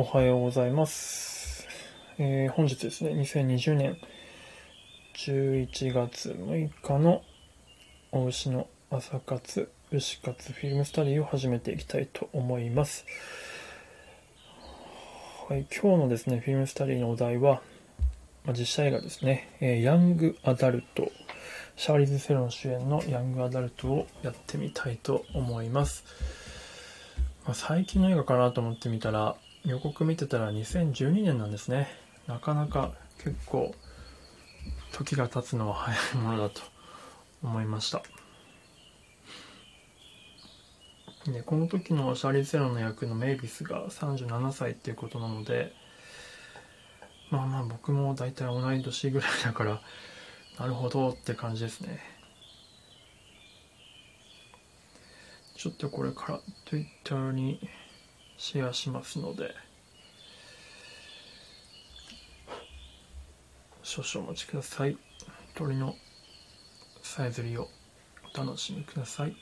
おはようございます。えー本日ですね、2020年11月6日のお牛の朝活、牛活フィルムスタディを始めていきたいと思います。はい、今日のですね、フィルムスタディのお題は、まあ実写映画ですね、えーヤングアダルト、シャーリーズ・セロン主演のヤングアダルトをやってみたいと思います。ま最近の映画かなと思ってみたら予告見てたら2012年なんですね。なかなか結構時が経つのは早いものだと思いました。でこの時のシャーリーズ・セロの役のメイビスが37歳っていうことなのでまあまあ僕も大体同い年ぐらいだからなるほどって感じですね。ちょっとこれから Twitter にシェアしますので少々お待ちください。鳥のさえずりをお楽しみください。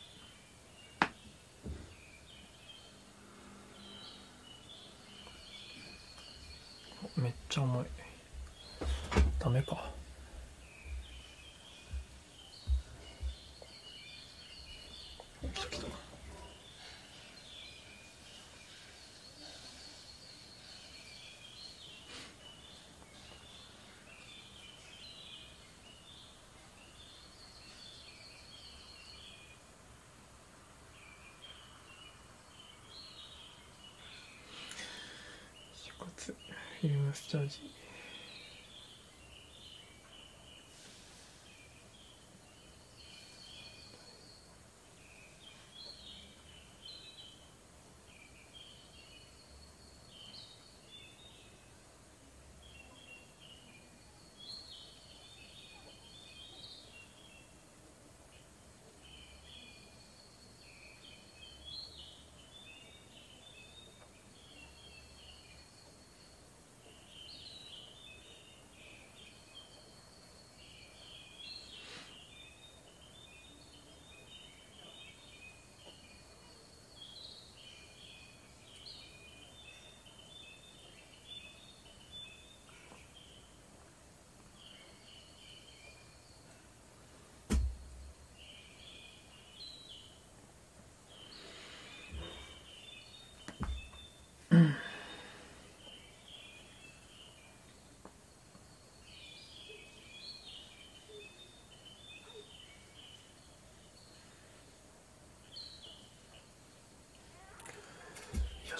めっちゃ重い。ダメか来た来た就活フィ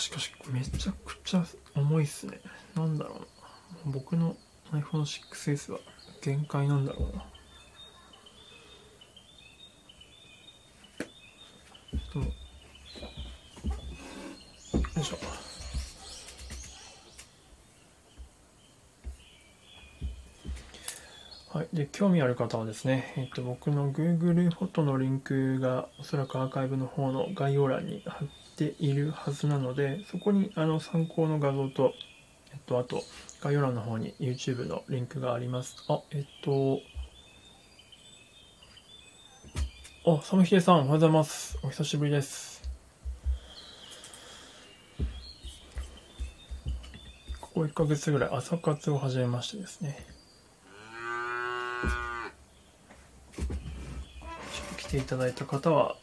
しかしめちゃくちゃ重いっすね。なんだろうな。僕の iPhone6S は限界なんだろうな。よいしょ。はい、で興味ある方はですね、えっと、僕の Google フォトのリンクがおそらくアーカイブの方の概要欄に貼っているはずなのでそこにあの参考の画像と、えっと、あと概要欄の方に YouTube のリンクがあります。あえっとあサムヒデさんおはようございます。お久しぶりです。ここ1ヶ月ぐらい朝活を始めましてですね。来ていただいた方は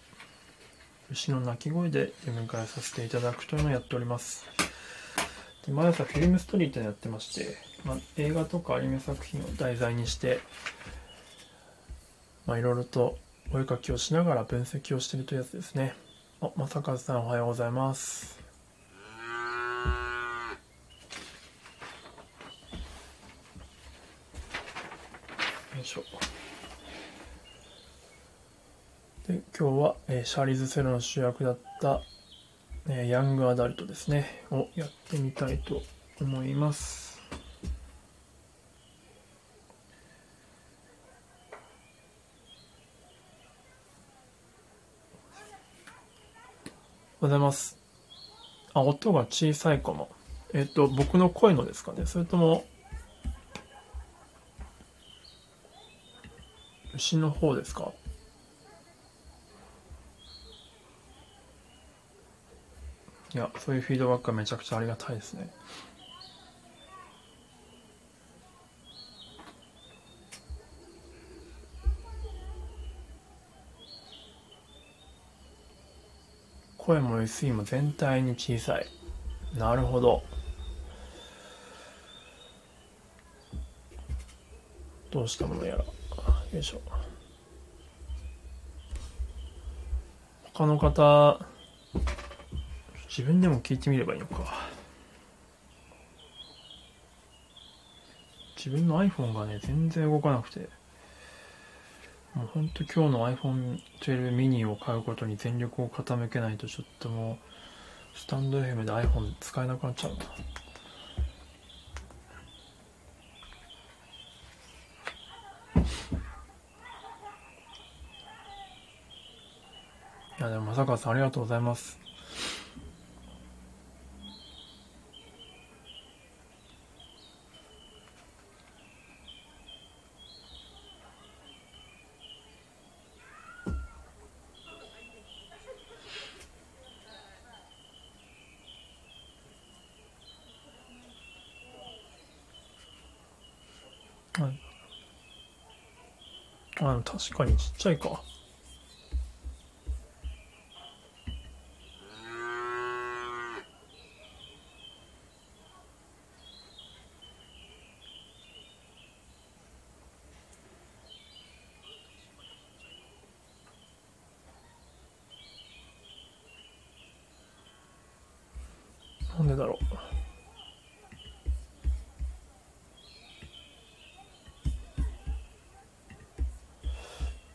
牛の鳴き声で出迎えさせていただくというのをやっております。で毎朝フィルムストリートやってまして、まあ、映画とかアニメ作品を題材にしてまあいろいろとお絵描きをしながら分析をしているというやつですね。あ正和さんおはようございます。よいしょで今日は、えーシャーリーズ・セロの主役だった、えーヤングアダルトですねをやってみたいと思います。おはようございます。あ音が小さいかも。えっ、と僕の声のですかね。それとも牛の方ですか？いや、そういうフィードバックはめちゃくちゃありがたいですね。声も SE も全体に小さい。なるほど。どうしたものやら。よいしょ。他の方、自分でも聞いてみればいいのか。自分の iPhone がね、全然動かなくて。もうほんと今日の iPhone12 mini を買うことに全力を傾けないとちょっともう、スタンド FM で iPhone 使えなくなっちゃうな。いやでもまさかさんありがとうございます。あ、確かにちっちゃいか。なんでだろう。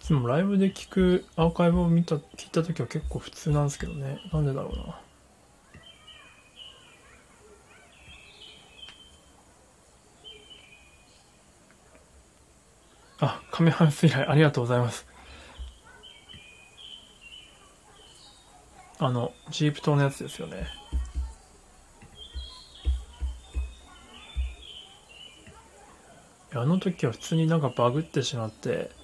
つもライブで聞くアーカイブを見た、聞いた時は結構普通なんですけどね。なんでだろうな。あ、亀ハンス以来ありがとうございます。あの、ジープ島のやつですよね。あの時は普通になんかバグってしまって、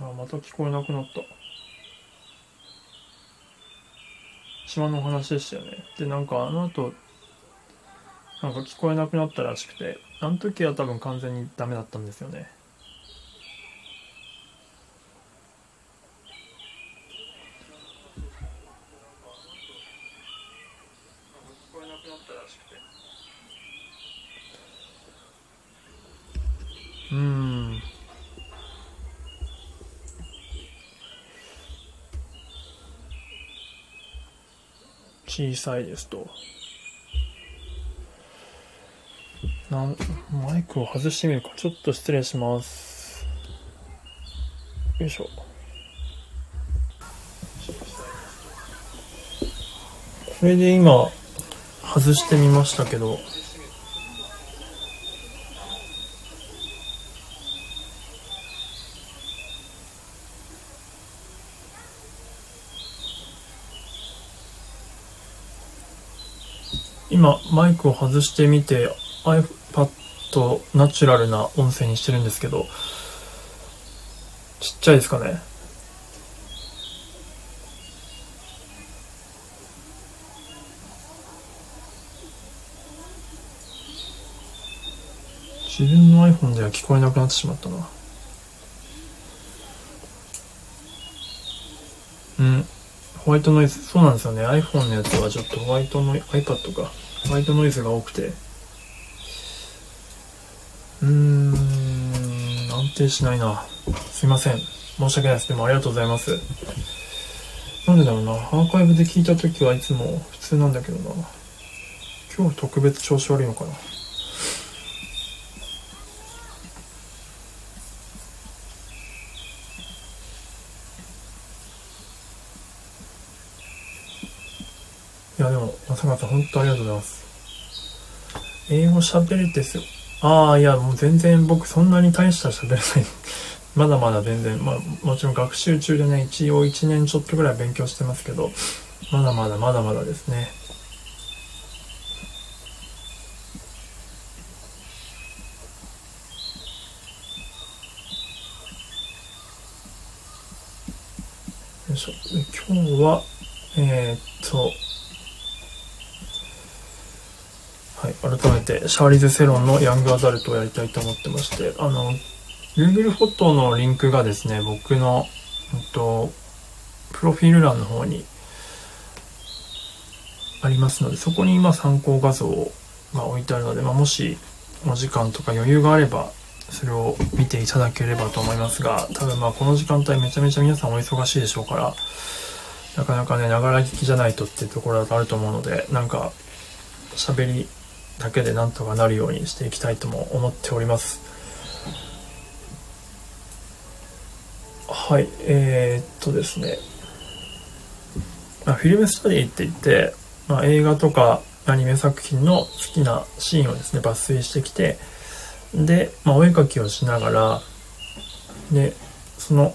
あ、また聞こえなくなった。島のお話でしたよね。で、なんかあの後、なんか聞こえなくなったらしくて、あの時は多分完全にダメだったんですよね。うん。小さいですと。なんマイクを外してみるか。ちょっと失礼します。よいしょ。これで今、外してみましたけど、今マイクを外してみて iPad ナチュラルな音声にしてるんですけどちっちゃいですかね。自分の iPhone では聞こえなくなってしまったな。うん。ホワイトノイズ。そうなんですよね。iPhone のやつはちょっとホワイトノイ iPad か。ホワイトノイズが多くて、うーん、安定しないな。すいません。申し訳ないです。でもありがとうございます。なんでだろうな。アーカイブで聞いた時はいつも普通なんだけどな。今日特別調子悪いのかな。いやでも、まさかさん本当ありがとうございます。英語喋れてすよああ、いや、もう全然僕そんなに大した喋れない。まだまだ全然、まあもちろん学習中でね、一応1年ちょっとぐらい勉強してますけど、まだまだまだまだですね。よいしょ。今日は、えー、っと、はい、改めてシャーリーズ・セロンのヤングアダルトをやりたいと思ってまして、あの、Google フォトのリンクがですね、僕の、えっと、プロフィール欄の方にありますので、そこに今参考画像が置いてあるので、まあ、もしお時間とか余裕があれば、それを見ていただければと思いますが、多分まあこの時間帯めちゃめちゃ皆さんお忙しいでしょうから、なかなかね、ながら聞きじゃないとっていうところがあると思うので、なんか、喋りだけでなんとかなるようにしていきたいとも思っております。はい、えー、っとですね。まあ、フィルムスタディって言って、まあ、映画とかアニメ作品の好きなシーンをですね、抜粋してきて、で、まあ、お絵描きをしながら、で、その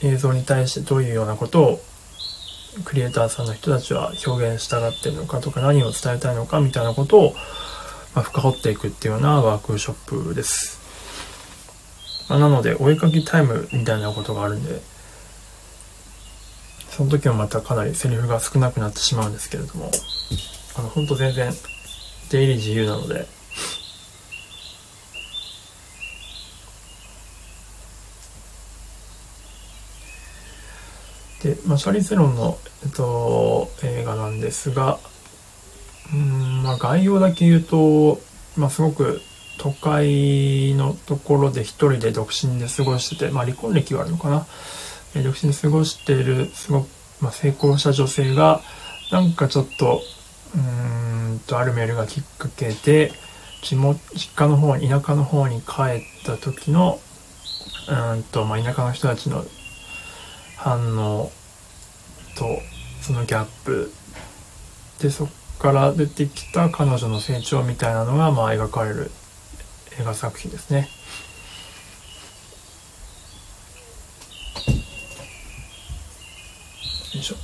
映像に対してどういうようなことをクリエイターさんの人たちは表現したがってるのかとか何を伝えたいのかみたいなことを、まあ、深掘っていくっていうようなワークショップです。まあ、なので、お絵かきタイムみたいなことがあるんで、その時もまたかなりセリフが少なくなってしまうんですけれども、あの、ほんと全然出入り自由なので、で、まあ、シャリゼロンの、えっと、映画なんですが、うん、まあ、概要だけ言うと、まあ、すごく都会のところで一人で独身で過ごしてて、まあ、離婚歴があるのかな。え独身で過ごしている、すごく、まあ、成功した女性が、なんかちょっと、うんと、あるメールがきっかけで、地元、実家の方に、田舎の方に帰った時の、うんと、まあ、田舎の人たちの反応とそのギャップでそこから出てきた彼女の成長みたいなのがまあ描かれる映画作品ですね。よいしょ。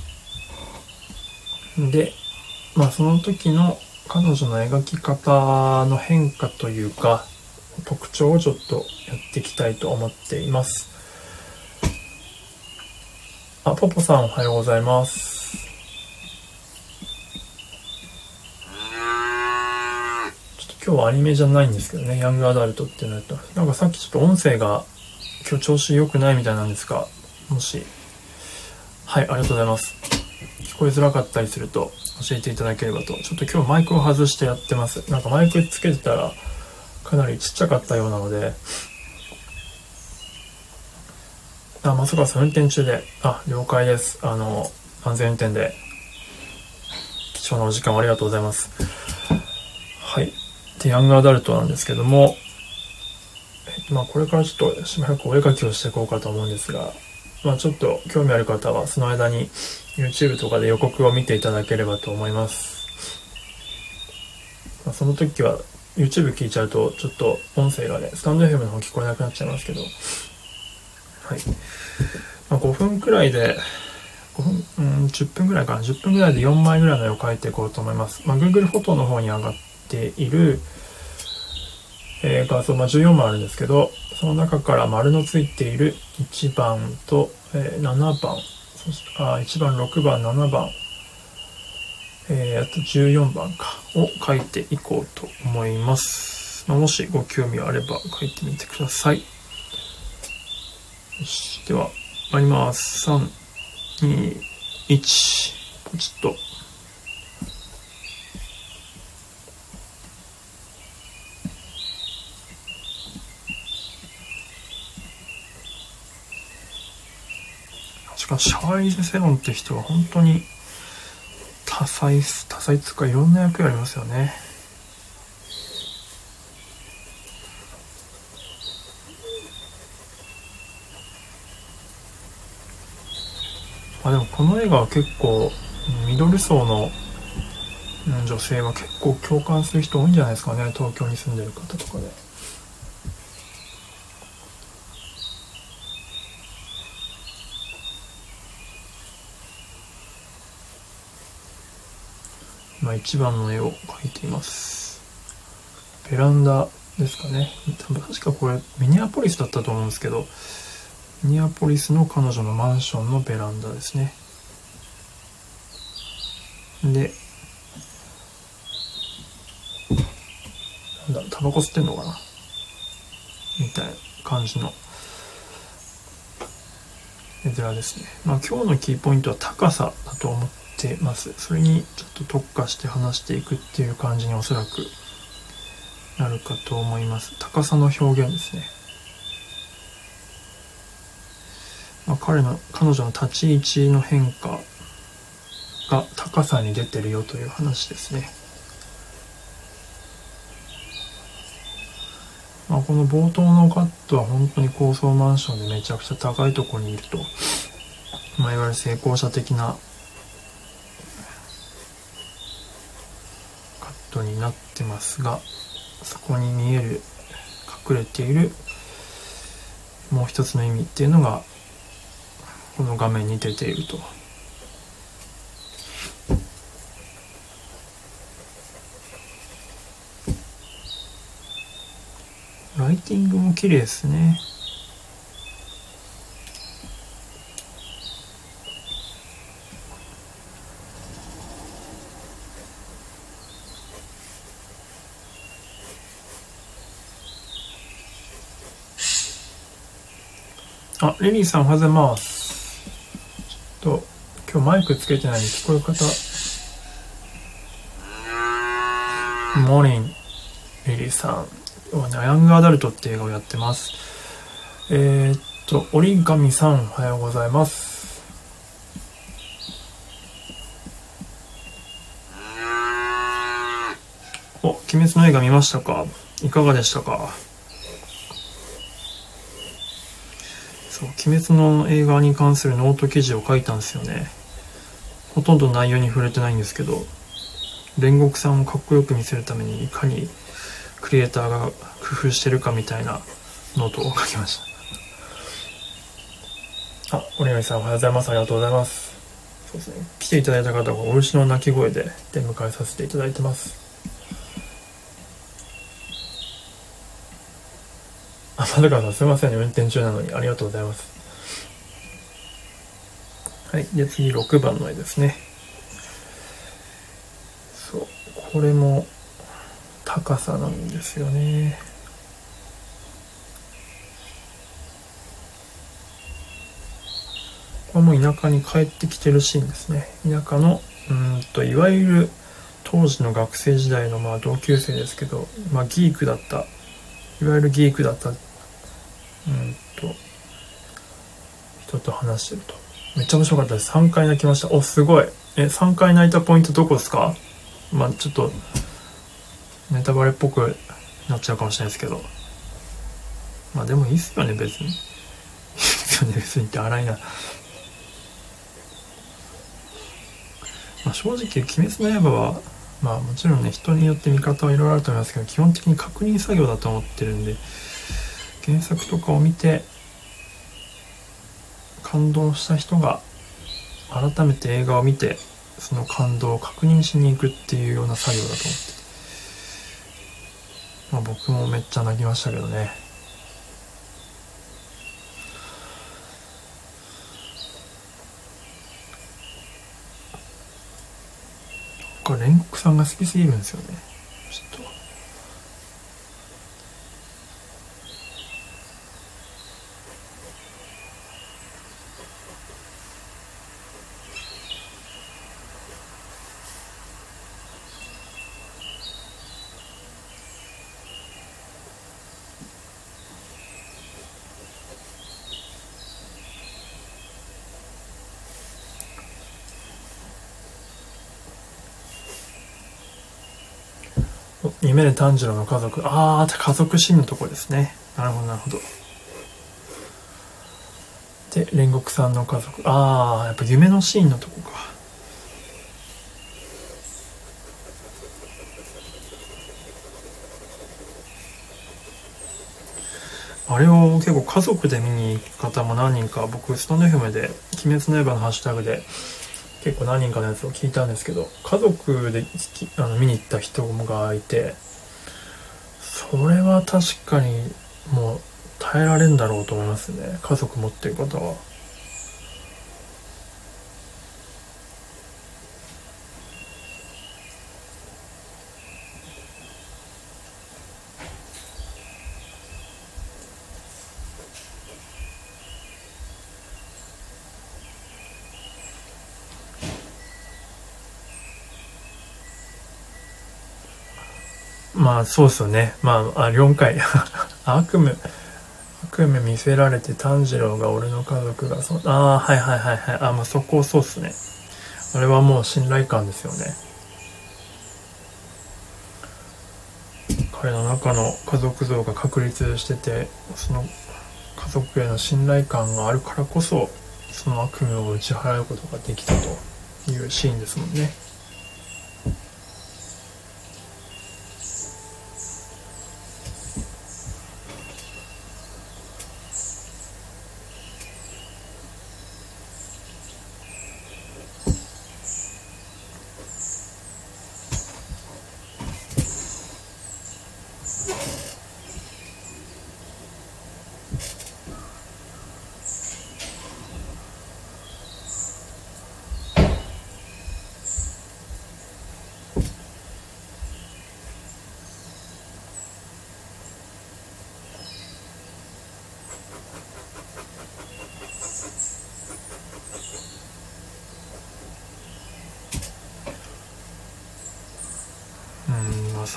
で、まあその時の彼女の描き方の変化というか特徴をちょっとやっていきたいと思っています。あ、ポポさんおはようございます。ちょっと今日はアニメじゃないんですけどね、ヤングアダルトっていうのやったなんかさっきちょっと音声が今日調子良くないみたいなんですが、もし、はい、ありがとうございます。聞こえづらかったりすると教えていただければと。ちょっと今日マイクを外してやってます。なんかマイクつけてたらかなりちっちゃかったようなので、あ、松川さん運転中で。あ、了解です。あの、安全運転で。貴重なお時間をありがとうございます。はい。で、ヤングアダルトなんですけども、えまあ、これからちょっとしばらくお絵描きをしていこうかと思うんですが、まあ、ちょっと興味ある方は、その間に YouTube とかで予告を見ていただければと思います。まあ、その時は YouTube 聞いちゃうと、ちょっと音声がね、スタンド FM の方聞こえなくなっちゃいますけど、はい。まあ、5分くらいで、5分、うん、10分くらいかな。10分くらいで4枚ぐらいの絵を描いていこうと思います。まあ、Google フォトの方に上がっている、えー、画像、まあ、14枚あるんですけど、その中から丸のついている1番と、えー、7番、そしあ1番、6番、7番、えー、あと14番か、を書いていこうと思います。まあ、もしご興味あれば書いてみてください。よし。では、参ります。3、2、1。ポチッと。しか、シャーリーズ・セロンって人は本当に多彩、多彩つかいろんな役やりますよね。あでもこの映画は結構ミドル層の女性は結構共感する人多いんじゃないですかね東京に住んでる方とかで。まあ、一番の絵を描いています。ベランダですかね。確かこれミニアポリスだったと思うんですけど、ミニアポリスの彼女のマンションのベランダですね。で、なんだ、タバコ吸ってんのかな？みたいな感じの絵面ですね。まあ今日のキーポイントは高さだと思ってます。それにちょっと特化して話していくっていう感じにおそらくなるかと思います。高さの表現ですね。まあ、彼の、彼女の立ち位置の変化が高さに出てるよという話ですね。まあ、この冒頭のカットは本当に高層マンションでめちゃくちゃ高いところにいると、まあ、いわゆる成功者的なカットになってますが、そこに見える隠れているもう一つの意味っていうのがこの画面に出ていると。ライティングも綺麗ですね。あ、レリーさんおはようございます。ちょっと、今日マイクつけてないんで聞こえ方。モーニング、レリーさん。今日はね、ヤングアダルトって映画をやってます。えー、っと、オリンカミさん、おはようございます。お、鬼滅の映画見ましたか？いかがでしたか？そう、鬼滅の映画に関するノート記事を書いたんですよね。ほとんど内容に触れてないんですけど、煉獄さんをかっこよく見せるためにいかにクリエイターが工夫してるかみたいなノートを書きました。あ、お願いさんおはようございます。ありがとうございます。そうですね。来ていただいた方がおうしの鳴き声で出迎えさせていただいてます。あ、まかさんすいませんね。運転中なのにありがとうございます。はい。で、次6番の絵ですね。そう。これも高さなんですよね。これも田舎に帰ってきてるシーンですね。田舎の、うんと、いわゆる当時の学生時代のまあ同級生ですけど、まあギークだった、いわゆるギークだったうんと、人と話してると。めっちゃ面白かったです。3回泣きました。お、すごい。え、3回泣いたポイントどこですか？まあちょっと、ネタバレっぽくなっちゃうかもしれないですけど。まあでもいいっすよね、別に。いいっすよね、別にって荒いな。まあ正直、鬼滅の刃は、まあもちろんね、人によって見方はいろいろあると思いますけど、基本的に確認作業だと思ってるんで、原作とかを見て感動した人が改めて映画を見てその感動を確認しに行くっていうような作業だと思ってまあ僕もめっちゃ泣きましたけどね。これ煉獄さんが好きすぎるんですよね。ちょっと夢で炭治郎の家族。ああ、家族シーンのとこですね。なるほど、なるほど。で、煉獄さんの家族。ああ、やっぱ夢のシーンのとこか。あれを結構家族で見に行く方も何人か、僕、スタンド FM で、鬼滅の刃のハッシュタグで、結構何人かのやつを聞いたんですけど家族であの見に行った人がいてそれは確かにもう耐えられんだろうと思いますね家族持ってる方は。あそうっすよね。まあ、あ4回。悪夢、悪夢見せられて炭治郎が俺の家族がそ、ああ、はいはいはいはい。あまあそこそうっすね。あれはもう信頼感ですよね。彼の中の家族像が確立してて、その家族への信頼感があるからこそ、その悪夢を打ち払うことができたというシーンですもんね。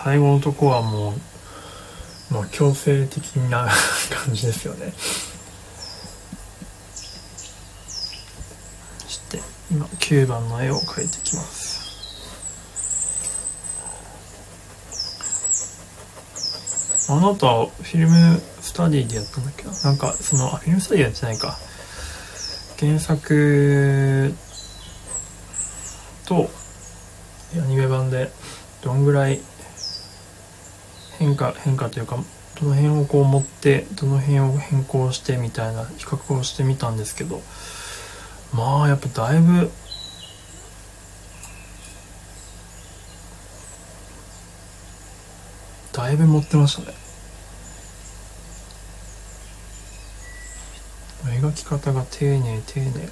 最後のとこはもう、まあ、強制的な 感じですよね。そして今9番の絵を描いていきます。あなたフィルムスタディでやったんだっけな？なんかそのあフィルムスタディやってないか原作とアニメ版でどんぐらい変化変化というかどの辺をこう持ってどの辺を変更してみたいな比較をしてみたんですけどまあやっぱだいぶだいぶ持ってましたね。描き方が丁寧丁寧。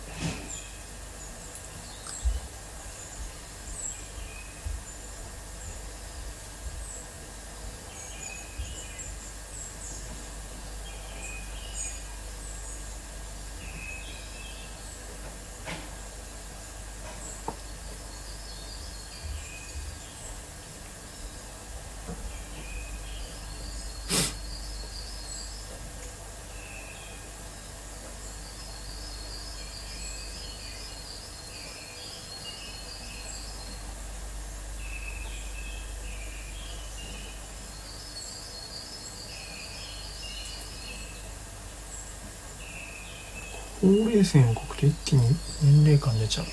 ほうれい線を描くと一気に年齢感出ちゃう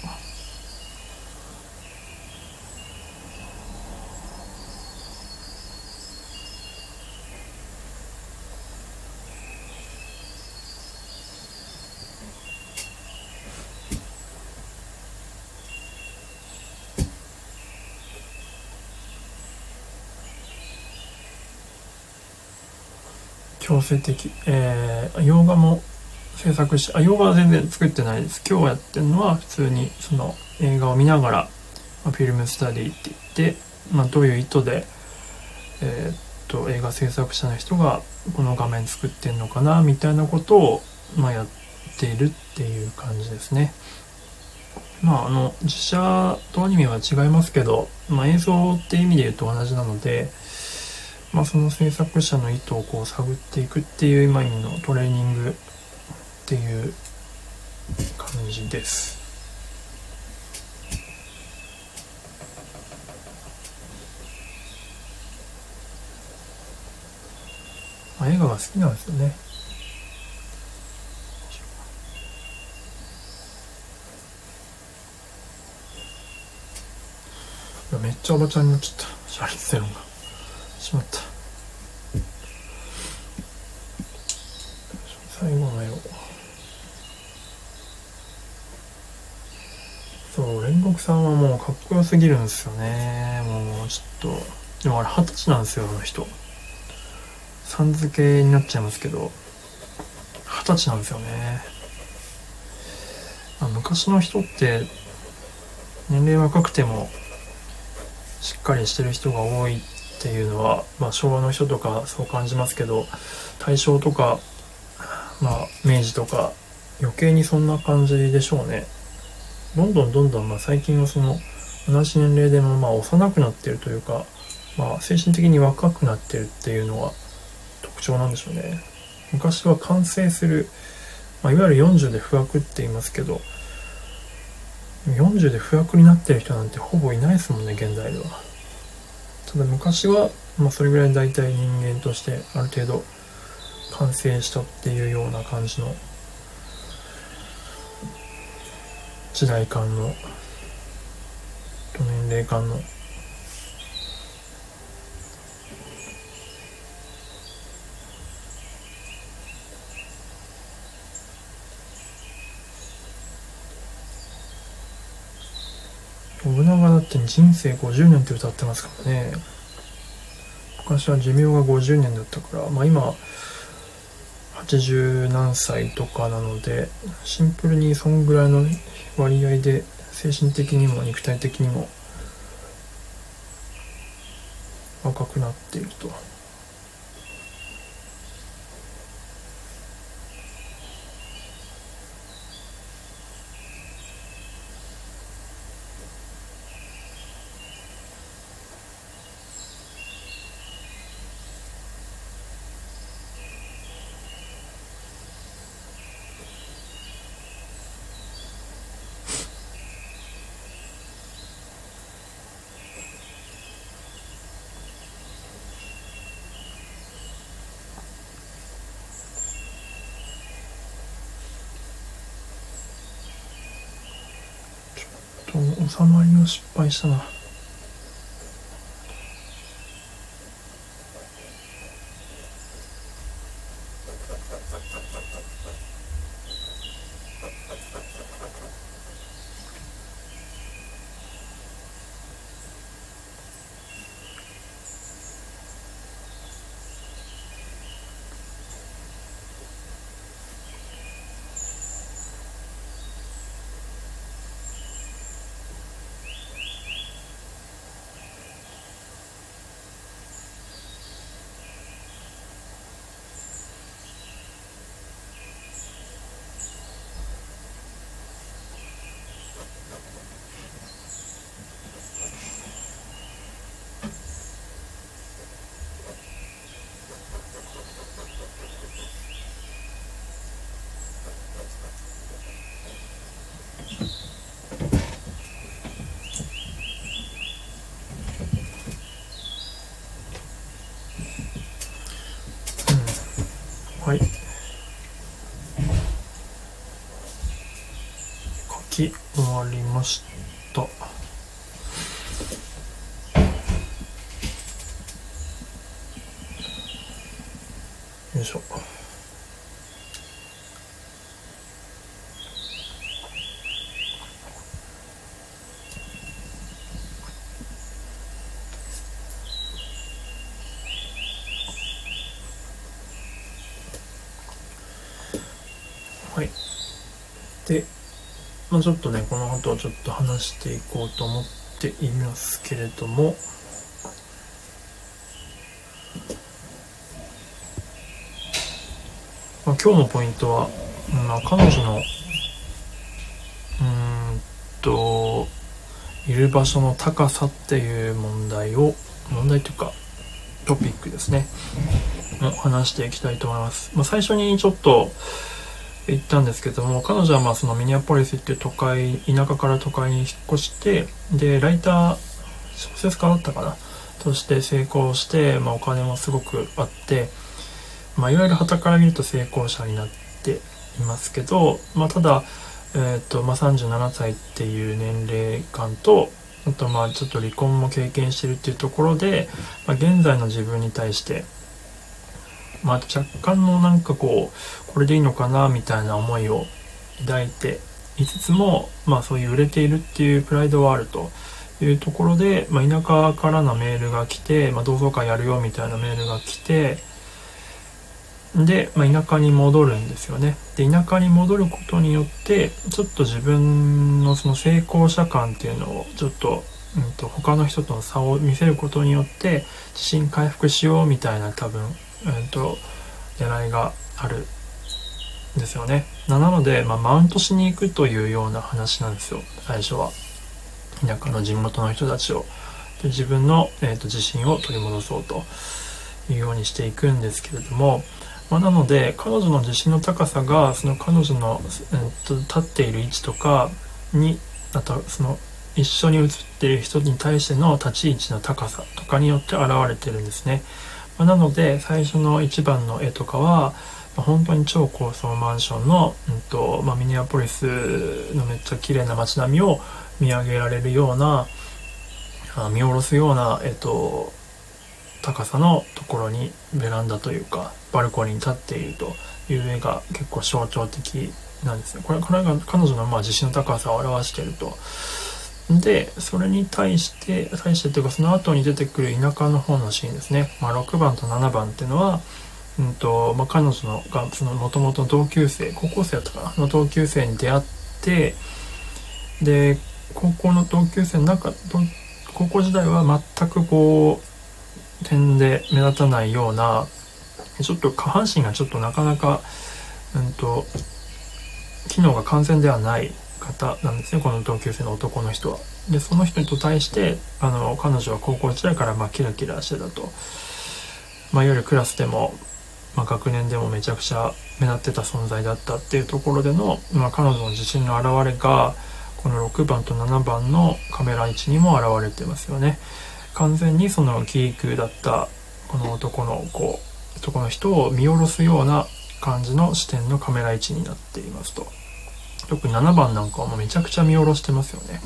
強制的、えー、洋画も制作し、あ、洋画は全然作ってないです。今日やってるのは普通にその映画を見ながら、まあ、フィルムスタディって言って、まあ、どういう意図で、えー、っと、映画制作者の人がこの画面作ってんのかな、みたいなことを、まあ、やっているっていう感じですね。まあ、あの、実写とアニメは違いますけど、まあ、映像って意味で言うと同じなので、まあ、その制作者の意図をこう探っていくっていう今意味のトレーニングっていう感じです。あ、映画が好きなんですよね。めっちゃおばちゃんになっちゃった。シャリゼロンが。しまった。最後のよさんはもうかっこよすぎるんですよね。もうちょっと。でもあれ二十歳なんですよあの人。さん付けになっちゃいますけど。二十歳なんですよね。昔の人って年齢若くてもしっかりしてる人が多いっていうのは、まあ、昭和の人とかそう感じますけど大正とか、まあ、明治とか余計にそんな感じでしょうね。どんどんどんどん、まあ、最近はその同じ年齢でもまあ幼くなってるというか、まあ、精神的に若くなってるっていうのが特徴なんでしょうね。昔は完成する、まあ、いわゆる40で不惑って言いますけど40で不惑になってる人なんてほぼいないですもんね現代では。ただ昔は、まあ、それぐらい大体人間としてある程度完成したっていうような感じの時代感のと年齢感の。信長だって人生50年って歌ってますからね。昔は寿命が50年だったからまあ今80何歳とかなのでシンプルにそんぐらいの割合で精神的にも肉体的にも若くなっていると。と収まりを失敗したな。はい書き終わりましたよいしょで、まあ、ちょっとね、この後ちょっと話していこうと思っていますけれども、まあ、今日のポイントは、まあ、彼女の、うんと、いる場所の高さっていう問題を、問題というか、トピックですね、話していきたいと思います。まあ、最初にちょっと、行ったんですけども彼女はまあそのミニアポリスっていう都会田舎から都会に引っ越してでライター小説家だったかなとして成功して、まあ、お金もすごくあって、まあ、いわゆる旗から見ると成功者になっていますけど、まあ、ただ、えーとまあ、37歳っていう年齢感とあとまあちょっと離婚も経験してるっていうところで、まあ、現在の自分に対してまあ、若干のなんかこうこれでいいのかなみたいな思いを抱いていつつも、まあ、そういう売れているっていうプライドはあるというところで、まあ、田舎からのメールが来て、まあ、同窓会やるよみたいなメールが来てで、まあ、田舎に戻るんですよね。で田舎に戻ることによってちょっと自分のその成功者感っていうのをちょっと,、うんと、他の人との差を見せることによって自信回復しようみたいな多分、うんと、狙いがあるんですよね。なので、まあ、マウントしに行くというような話なんですよ。最初は。田舎の地元の人たちを。で自分の、えーと自信を取り戻そうというようにしていくんですけれども。まあ、なので彼女の自信の高さがその彼女の、えっと、立っている位置とかにあとその一緒に写っている人に対しての立ち位置の高さとかによって現れてるんですね。まあ、なので最初の1番の絵とかは、本当に超高層マンションの、うんとまあ、ミネアポリスのめっちゃ綺麗な街並みを見上げられるようなあ見下ろすような、えっと、高さのところにベランダというかバルコニーに立っているという絵が結構象徴的なんですね。これこれが彼女のまあ自信の高さを表していると。で、それに対して、対してというかその後に出てくる田舎の方のシーンですね。まあ、6番と7番っていうのは、うんとまあ、彼女のがその元々同級生高校生だったかな？の同級生に出会ってで高校の同級生の中高校時代は全くこう点で目立たないようなちょっと下半身がちょっとなかなか、うんと、機能が完全ではない方なんですね、この同級生の男の人は。で、その人と対して、あの、彼女は高校時代からまあキラキラしてたと。まあ、いわゆるクラスでも、まあ、学年でもめちゃくちゃ目立ってた存在だったっていうところでの、まあ、彼女の自信の表れが、この6番と7番のカメラ位置にも現れてますよね。完全にそのキークだったこの男の子この人を見下ろすような感じの視点のカメラ位置になっていますと。特に7番なんかはもうめちゃくちゃ見下ろしてますよね。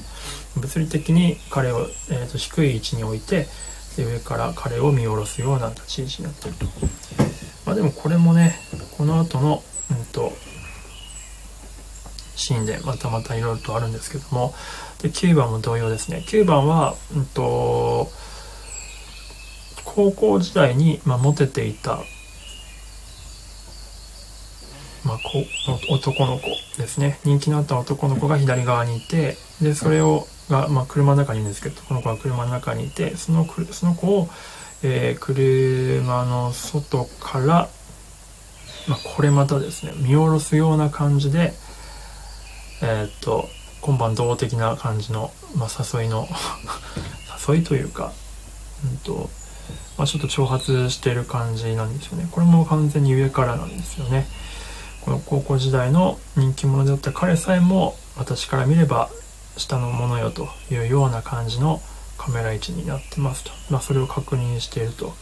物理的に彼を、えーと、低い位置に置いてで上から彼を見下ろすような立ち位置になってると。まあ、でもこれもねこの後の、うんと、シーンでまたまたいろいろとあるんですけどもで9番も同様ですね9番は、うんと高校時代に、まあ、モテていた、まあ、こ男の子ですね人気のあった男の子が左側にいてでそれをが、まあ、車の中にいるんですけどこの子は車の中にいてそのその子を、えー、車の外から、まあ、これまたですね見下ろすような感じでえー、っと今晩動的な感じの、まあ、誘いの 誘いというか、うんとまあ、ちょっと挑発してる感じなんですよね。これも完全に上からなんですよね。この高校時代の人気者であった彼さえも私から見れば下のものよというような感じのカメラ位置になってますと。まあ、それを確認していると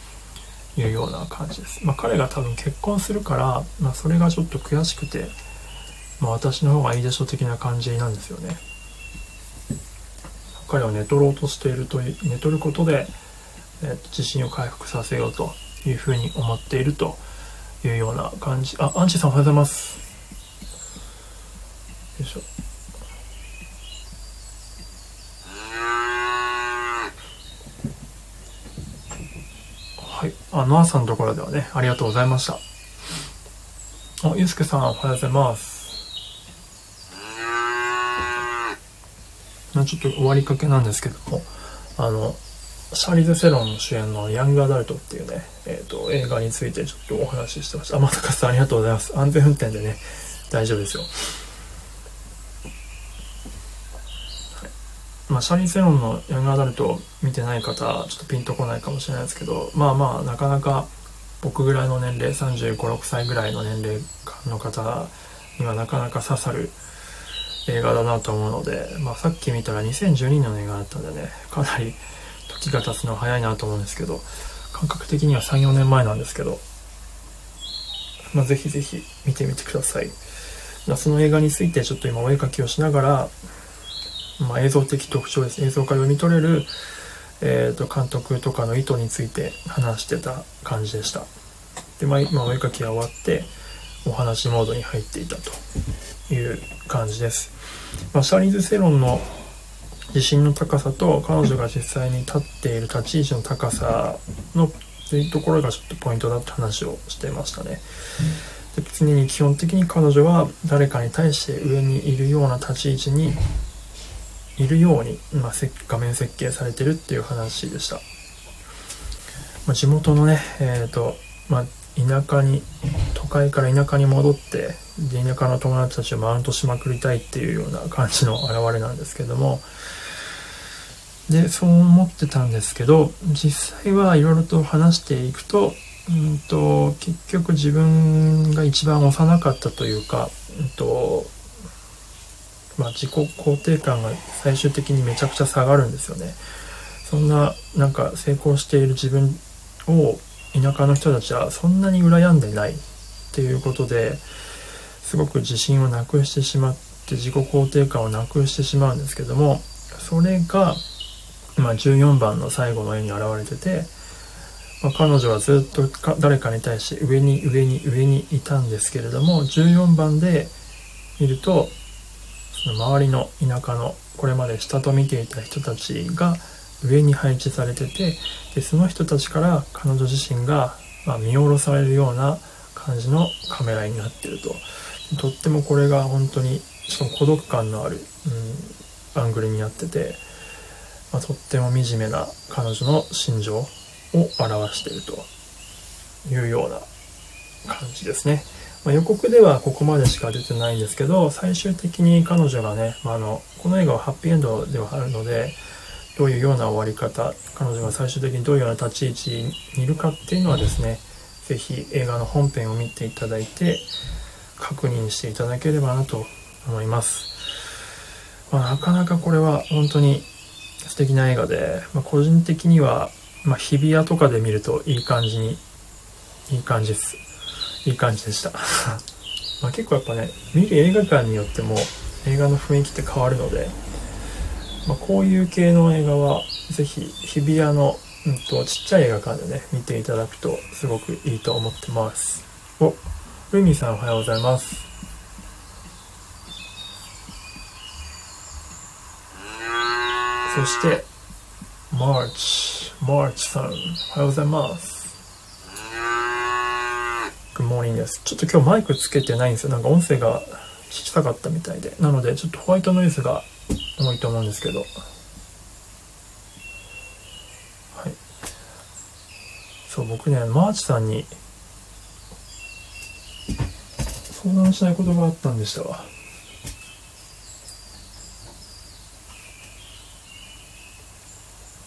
いうような感じです。まあ、彼が多分結婚するから、まあ、それがちょっと悔しくて、まあ、私の方がいいでしょ的な感じなんですよね。彼を寝取ろうとしていると寝取ることでえー、自信を回復させようというふうに思っているというような感じ。あアンチさんおはようございます。よいしょ。はい。あノアさんのところではねありがとうございました。あゆうすけさんおはようございます。ちょっと終わりかけなんですけども。あのシャーリーズ・セロン主演のヤングアダルトっていうね、えっ、ー、と、映画についてちょっとお話ししてました。あ、まさかさんありがとうございます。安全運転でね、大丈夫ですよ。まあ、シャーリー・セロンのヤングアダルトを見てない方、ちょっとピンとこないかもしれないですけど、まあまあ、なかなか僕ぐらいの年齢、35、6歳ぐらいの年齢の方にはなかなか刺さる映画だなと思うので、まあ、さっき見たら2012年の映画だったんでね、かなり時が経つの早いなと思うんですけど、感覚的には3、4年前なんですけど、まあ、ぜひぜひ見てみてください。その映画についてちょっと今お絵描きをしながら、まあ、映像的特徴です。映像から読み取れる、えー、と監督とかの意図について話してた感じでした。で、まあ、今お絵かきが終わってお話モードに入っていたという感じです、まあ、シャーリーズ・セロンの自信の高さと彼女が実際に立っている立ち位置の高さのというところがちょっとポイントだって話をしてましたね。で別に基本的に彼女は誰かに対して上にいるような立ち位置にいるように、まあ、画面設計されてるっていう話でした。まあ、地元のね、えっ、ー、と、まあ、田舎に、都会から田舎に戻って、で田舎の友達たちをマウントしまくりたいっていうような感じの表れなんですけども、で、そう思ってたんですけど、実際はいろいろと話していくと、うんと、結局自分が一番幼かったというか、うんと、まあ、自己肯定感が最終的にめちゃくちゃ下がるんですよね。そんな、なんか成功している自分を田舎の人たちはそんなに羨んでないっていうことですごく自信をなくしてしまって自己肯定感をなくしてしまうんですけどもそれが、まあ、14番の最後の絵に現れてて、まあ、彼女はずっと誰かに対して上に上に上にいたんですけれども14番で見るとその周りの田舎のこれまで下と見ていた人たちが上に配置されててでその人たちから彼女自身が、まあ、見下ろされるような感じのカメラになってると。とってもこれが本当にしかも孤独感のある、うん、アングルになってて、まあ、とっても惨めな彼女の心情を表しているというような感じですね。まあ、予告ではここまでしか出てないんですけど最終的に彼女がね、まあ、あのこの映画はハッピーエンドではあるのでどういうような終わり方彼女が最終的にどういうような立ち位置にいるかっていうのはですね是非映画の本編を見ていただいて確認していただければなと思います、まあ、なかなかこれは本当に素敵な映画で、まあ、個人的には、まあ、日比谷とかで見るといい感じにいい感じです。いい感じでした。ま結構やっぱね見る映画館によっても映画の雰囲気って変わるのでまあ、こういう系の映画はぜひ日比谷の、うんと、ちっちゃい映画館でね見ていただくとすごくいいと思ってます。おルミさんおはようございます。そしてマーチマーチさんおはようございます good morning ですちょっと今日マイクつけてないんですよなんか音声が聞きたかったみたいでなのでちょっとホワイトノイズが多いと思うんですけど。はい。そう、僕ね、マーチさんに相談したいことがあったんでしたわ。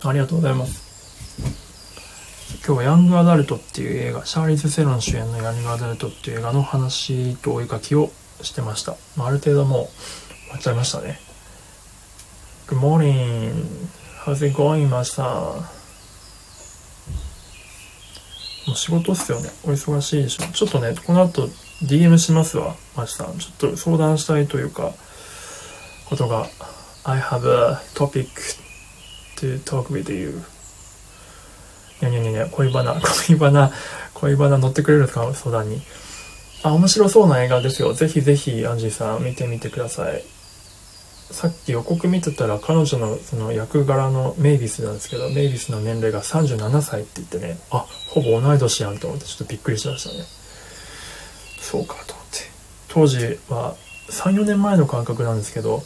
ありがとうございます。今日はヤングアダルトっていう映画、シャーリーズ・セロン主演のヤングアダルトっていう映画の話とお絵かきをしてました。あ、る程度もう終わっちゃいましたね。Good morning. How's it going, マシさん。もう仕事っすよね。お忙しいでしょ。ちょっとね、この後 DM しますわ、マシさん。ちょっと相談したいというか、ことが、I have a topic to talk with you. にゃにゃにゃにゃ、恋バナ、恋バナ、恋バナ乗ってくれるんですか相談に。あ、面白そうな映画ですよ。ぜひぜひ、アンジーさん見てみてください。さっき予告見てたら彼女のその役柄のメイビスなんですけどメイビスの年齢が37歳って言ってねあほぼ同い年やんと思ってちょっとびっくりしましたねそうかと思って当時は34年前の感覚なんですけど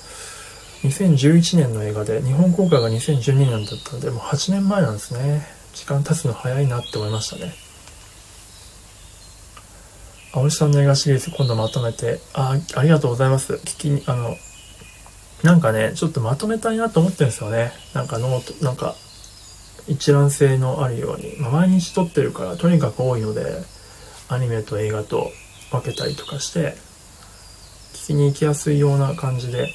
2011年の映画で日本公開が2012年だったんでもう8年前なんですね時間経つの早いなって思いましたね青木さんの映画シリーズ今度まとめてあありがとうございます聞きにあのなんかね、ちょっとまとめたいなと思ってるんですよね。なんかノート、なんか一覧性のあるように。まあ、毎日撮ってるからとにかく多いので、アニメと映画と分けたりとかして、聞きに行きやすいような感じで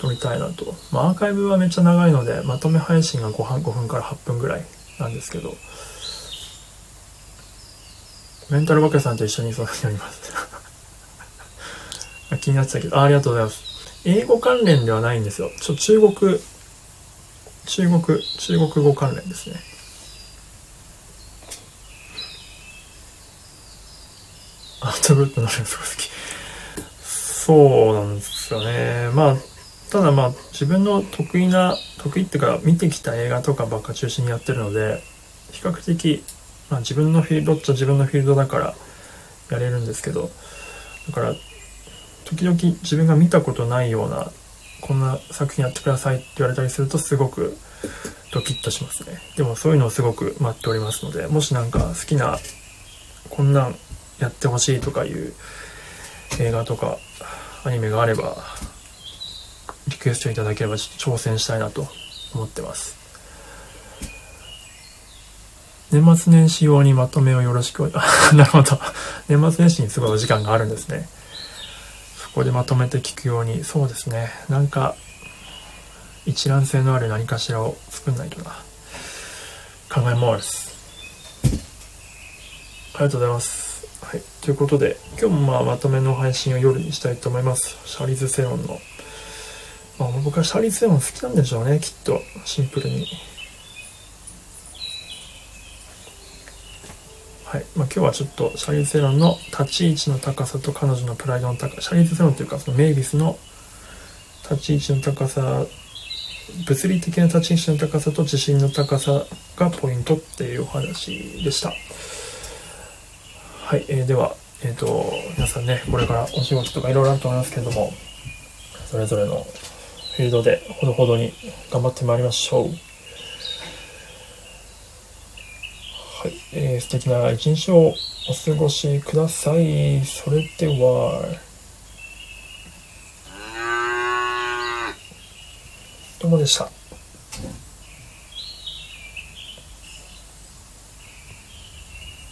撮りたいなと。まあ、アーカイブはめっちゃ長いので、まとめ配信が 5, 分5分から8分ぐらいなんですけど、メンタルバケさんと一緒にそうなります。気になってたけどあ、ありがとうございます。英語関連ではないんですよ。ちょ、中国、中国、中国語関連ですね。ツグってなるのすごい好き。そうなんですよね。まあ、ただまあ、自分の得意な、得意っていうか、見てきた映画とかばっか中心にやってるので、比較的、まあ自分のフィールドっちゃ自分のフィールドだからやれるんですけど、だから、時々自分が見たことないような、こんな作品やってくださいって言われたりすると、すごくドキッとしますね。でもそういうのをすごく待っておりますので、もしなんか好きな、こんなんやってほしいとかいう映画とかアニメがあれば、リクエストいただければちょっと挑戦したいなと思ってます。年末年始用にまとめをよろしく。なるほど。年末年始にすごいお時間があるんですね。そこでまとめて聞くように、そうですね。なんか、一覧性のある何かしらを作んないとな。考えます。ありがとうございます。はい。ということで、今日もまあまとめの配信を夜にしたいと思います。シャリズ・セロンの。まあ僕はシャーリーズ・セロン好きなんでしょうね、きっと。シンプルに。はい。まあ今日はちょっとシャリーズ・セロンの立ち位置の高さと彼女のプライドの高さ、シャリーズ・セロンというかそのメイビスの立ち位置の高さ物理的な立ち位置の高さと自信の高さがポイントっていうお話でした。はい、えー、では、えっ、ー、と、皆さんね、これからお仕事とかいろいろあると思いますけれども、それぞれのフィールドでほどほどに頑張ってまいりましょう。はい、えー、素敵な一日をお過ごしください。それでは、どうもでした。